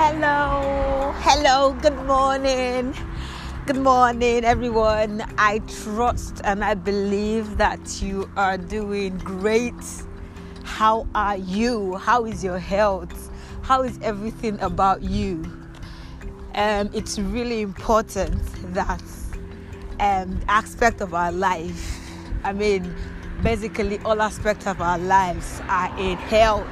Hello, hello, good morning. Good morning, everyone. I trust and I believe that you are doing great. How are you? How is your health? How is everything about you? Um, it's really important that um, aspect of our life, I mean, basically all aspects of our lives are in health.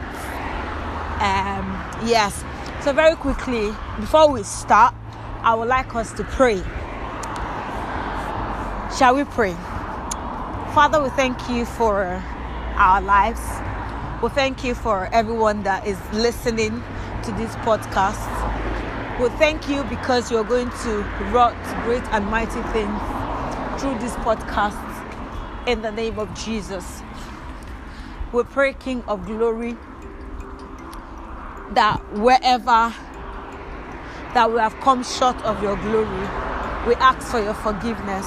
Um, yes. So very quickly, before we start, I would like us to pray. Shall we pray? Father, we thank you for our lives. We thank you for everyone that is listening to this podcast. We thank you because you're going to wrought great and mighty things through this podcast in the name of Jesus. We pray, King of glory, that wherever that we have come short of your glory, we ask for your forgiveness.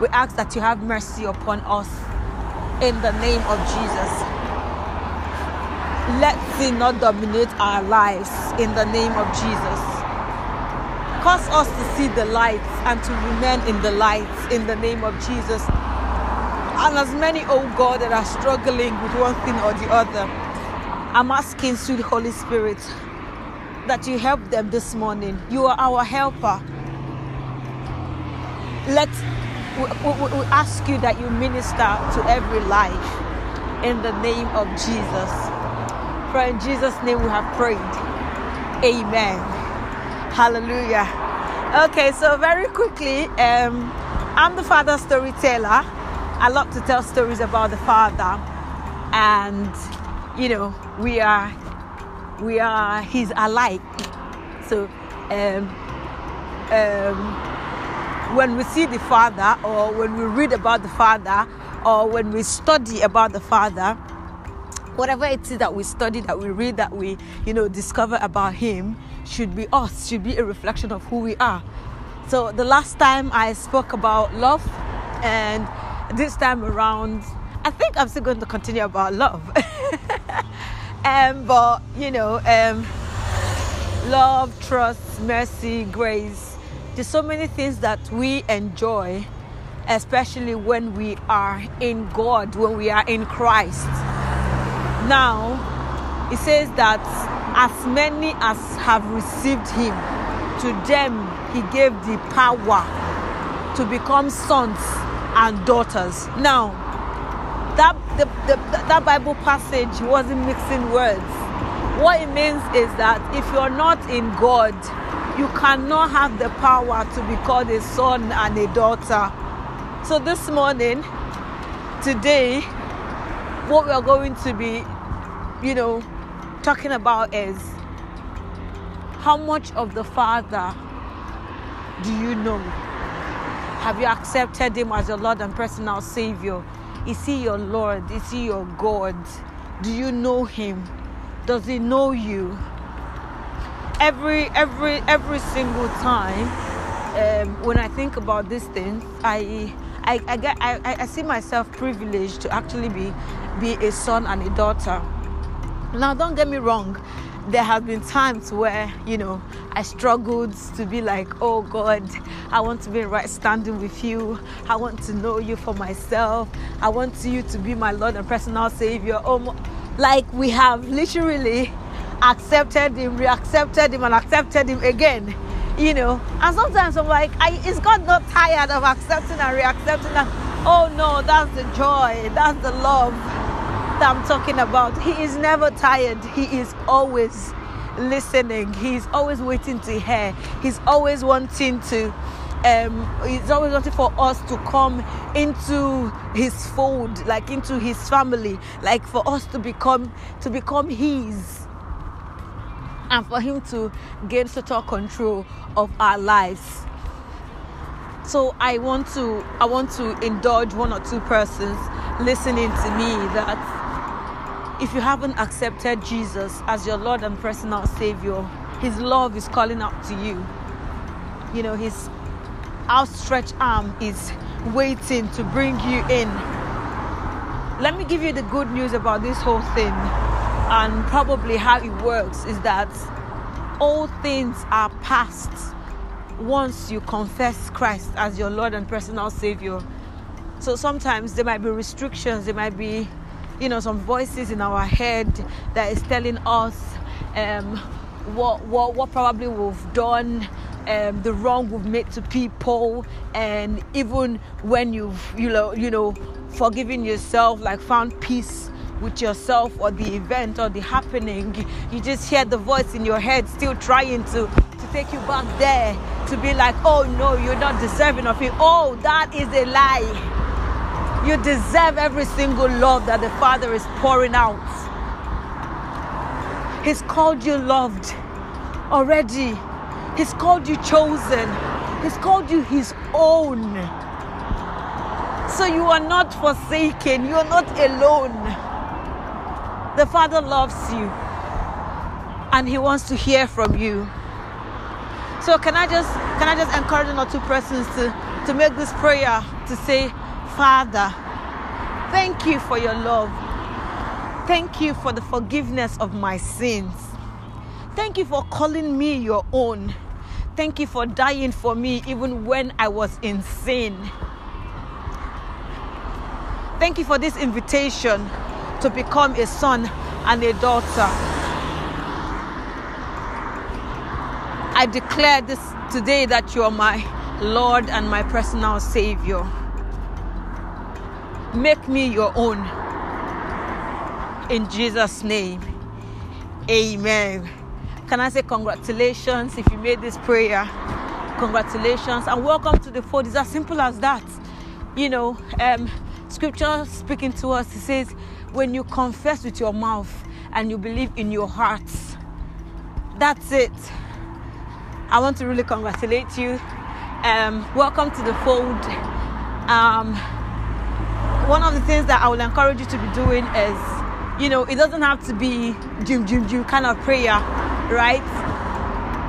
We ask that you have mercy upon us in the name of Jesus. Let sin not dominate our lives in the name of Jesus. Cause us to see the light and to remain in the light in the name of Jesus. And as many, oh God, that are struggling with one thing or the other, I'm asking, sweet Holy Spirit, that you help them this morning. You are our helper. Let we, we, we ask you that you minister to every life in the name of Jesus. For in Jesus' name we have prayed. Amen. Hallelujah. Okay, so very quickly, um, I'm the father storyteller. I love to tell stories about the father, and you know, we are we are his alike. So, um, um, when we see the Father, or when we read about the Father, or when we study about the Father, whatever it is that we study, that we read, that we, you know, discover about Him, should be us, should be a reflection of who we are. So the last time I spoke about love, and this time around, I think I'm still going to continue about love. um, but you know, um, love, trust, mercy, grace there's so many things that we enjoy, especially when we are in God, when we are in Christ. Now, it says that as many as have received Him, to them He gave the power to become sons and daughters. Now, that the, the, that Bible passage wasn't mixing words. What it means is that if you're not in God, you cannot have the power to be called a son and a daughter. So this morning, today, what we are going to be, you know, talking about is how much of the Father do you know? Have you accepted Him as your Lord and personal Savior? Is He your Lord? Is He your God? Do you know Him? Does He know you? every every every single time um, when I think about these things, I I, I get I, I see myself privileged to actually be be a son and a daughter. Now, don't get me wrong. There have been times where you know I struggled to be like, oh God, I want to be right standing with you. I want to know you for myself. I want you to be my Lord and personal Savior. Oh, like we have literally accepted him, reaccepted him, and accepted him again. You know, and sometimes I'm like, I, is God not tired of accepting and reaccepting? And oh no, that's the joy, that's the love that I'm talking about. He is never tired. He is always listening. He's always waiting to hear. He's always wanting to. Um, he's always wanting for us to come into his fold, like into his family, like for us to become to become his and for Him to gain total control of our lives. So I want to I want to indulge one or two persons listening to me that if you haven't accepted Jesus as your Lord and personal Savior, His love is calling out to you. You know, His outstretched arm is waiting to bring you in. Let me give you the good news about this whole thing and probably how it works is that all things are past once you confess Christ as your Lord and personal Savior. So sometimes there might be restrictions, there might be, you know, some voices in our head that is telling us um, what, what, what probably we've done, um, the wrong we've made to people, and even when you've, you know, you know, forgiven yourself, like found peace with yourself or the event or the happening, you just hear the voice in your head still trying to, to take you back there to be like, oh no, you're not deserving of it. Oh, that is a lie. You deserve every single love that the Father is pouring out. He's called you loved already. He's called you chosen. He's called you His own. So you are not forsaken. You are not alone. The Father loves you and He wants to hear from you. So can I just can I just encourage or two persons to, to make this prayer to say, Father, thank you for your love. Thank you for the forgiveness of my sins. Thank you for calling me your own. Thank you for dying for me even when I was in sin. Thank you for this invitation to become a son and a daughter. I declare this today that you are my Lord and my personal Savior. Make me your own. In Jesus' name, amen. Can I say congratulations if you made this prayer? Congratulations and welcome to the fold. It's as simple as that. You know, um, scripture speaking to us, it says, when you confess with your mouth and you believe in your heart, that's it. I want to really congratulate you. Um, welcome to the fold. Um, one of the things that I will encourage you to be doing is, you know, it doesn't have to be jim jim jim kind of prayer, right?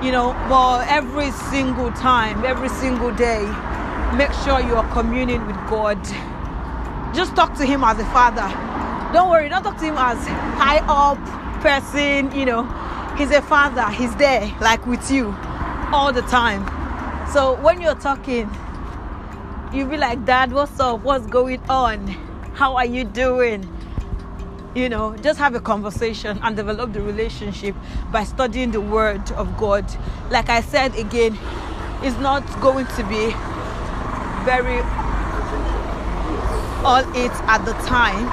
You know, but every single time, every single day, make sure you are communing with God. Just talk to Him as a father. Don't worry, don't talk to Him as high up person. You know, He's a father. He's there, like with you, all the time. So when you're talking, you be like, Dad, what's up? What's going on? How are you doing? You know, just have a conversation and develop the relationship by studying the Word of God. Like I said again, it's not going to be very all it at the time,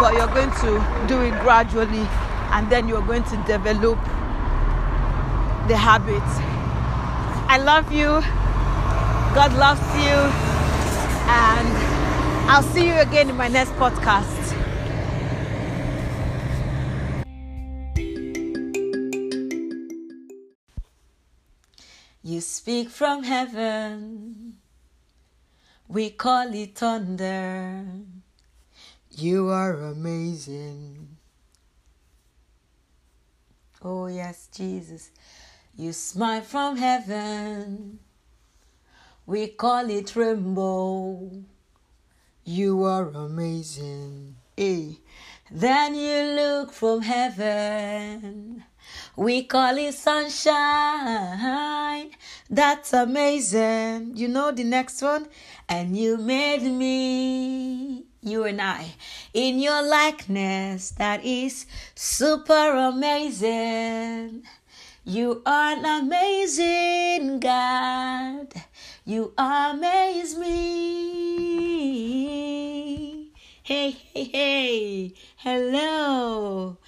but you're going to do it gradually and then you're going to develop the habit. I love you. God loves you. And I'll see you again in my next podcast. You speak from heaven, we call it thunder. You are amazing. Oh, yes, Jesus. You smile from heaven. We call it rainbow. You are amazing. Hey. Then you look from heaven. We call it sunshine. That's amazing. You know the next one? And you made me, you and I, in your likeness. That is super amazing. You are an amazing God. You amaze me. Hey, hey, hey. Hello.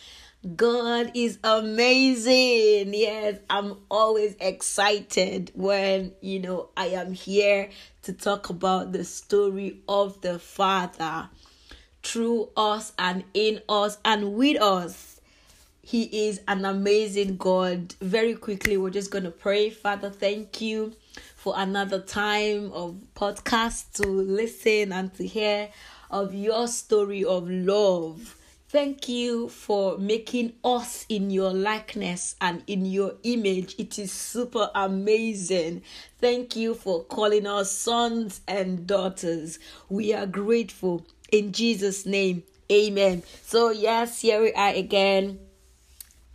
God is amazing. Yes, I'm always excited when, you know, I am here to talk about the story of the Father through us and in us and with us. He is an amazing God. Very quickly, we're just going to pray. Father, thank you for another time of podcast to listen and to hear of your story of love. Thank you for making us in your likeness and in your image. It is super amazing. Thank you for calling us sons and daughters. We are grateful. In Jesus' name, amen. So, yes, here we are again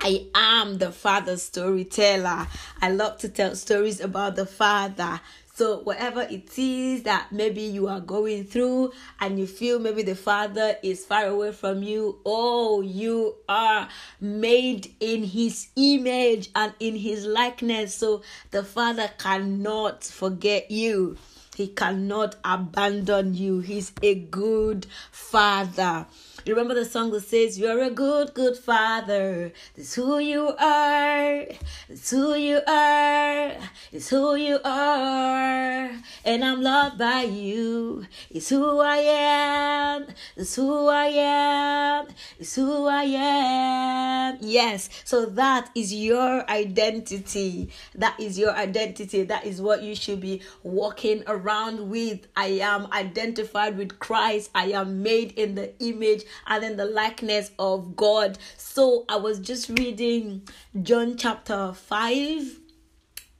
I am the father storyteller. I love to tell stories about the father. So, whatever it is that maybe you are going through and you feel maybe the Father is far away from you, oh, you are made in His image and in His likeness. So, the Father cannot forget you. He cannot abandon you. He's a good father. You remember the song that says, You're a good, good father. It's who you are. It's who you are. It's who you are. And I'm loved by you. It's who I am. It's who I am. It's who I am. Yes. So that is your identity. That is your identity. That is what you should be walking around with. I am identified with Christ. I am made in the image and in the likeness of God. So I was just reading John chapter 5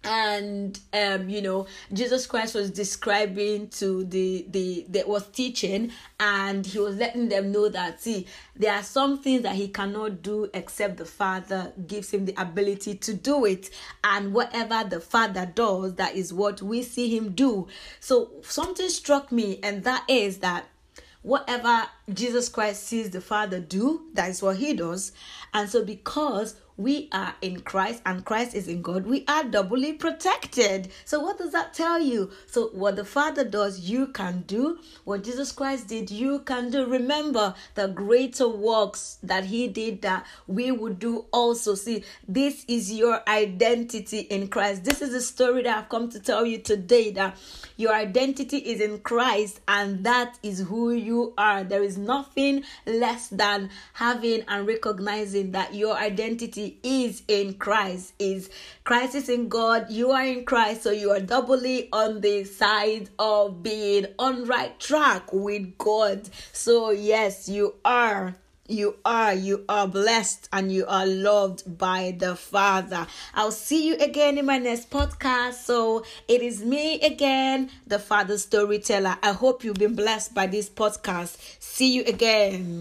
and um you know jesus christ was describing to the the that was teaching and he was letting them know that see there are some things that he cannot do except the father gives him the ability to do it and whatever the father does that is what we see him do so something struck me and that is that whatever Jesus Christ sees the Father do, that is what he does. And so, because we are in Christ and Christ is in God, we are doubly protected. So, what does that tell you? So, what the Father does, you can do. What Jesus Christ did, you can do. Remember the greater works that He did that we would do also. See, this is your identity in Christ. This is the story that I've come to tell you today that your identity is in Christ and that is who you are. There is nothing less than having and recognizing that your identity is in Christ. Is Christ is in God, you are in Christ, so you are doubly on the side of being on right track with God. So yes, you are you are you are blessed and you are loved by the father i'll see you again in my next podcast so it is me again the father storyteller i hope you've been blessed by this podcast see you again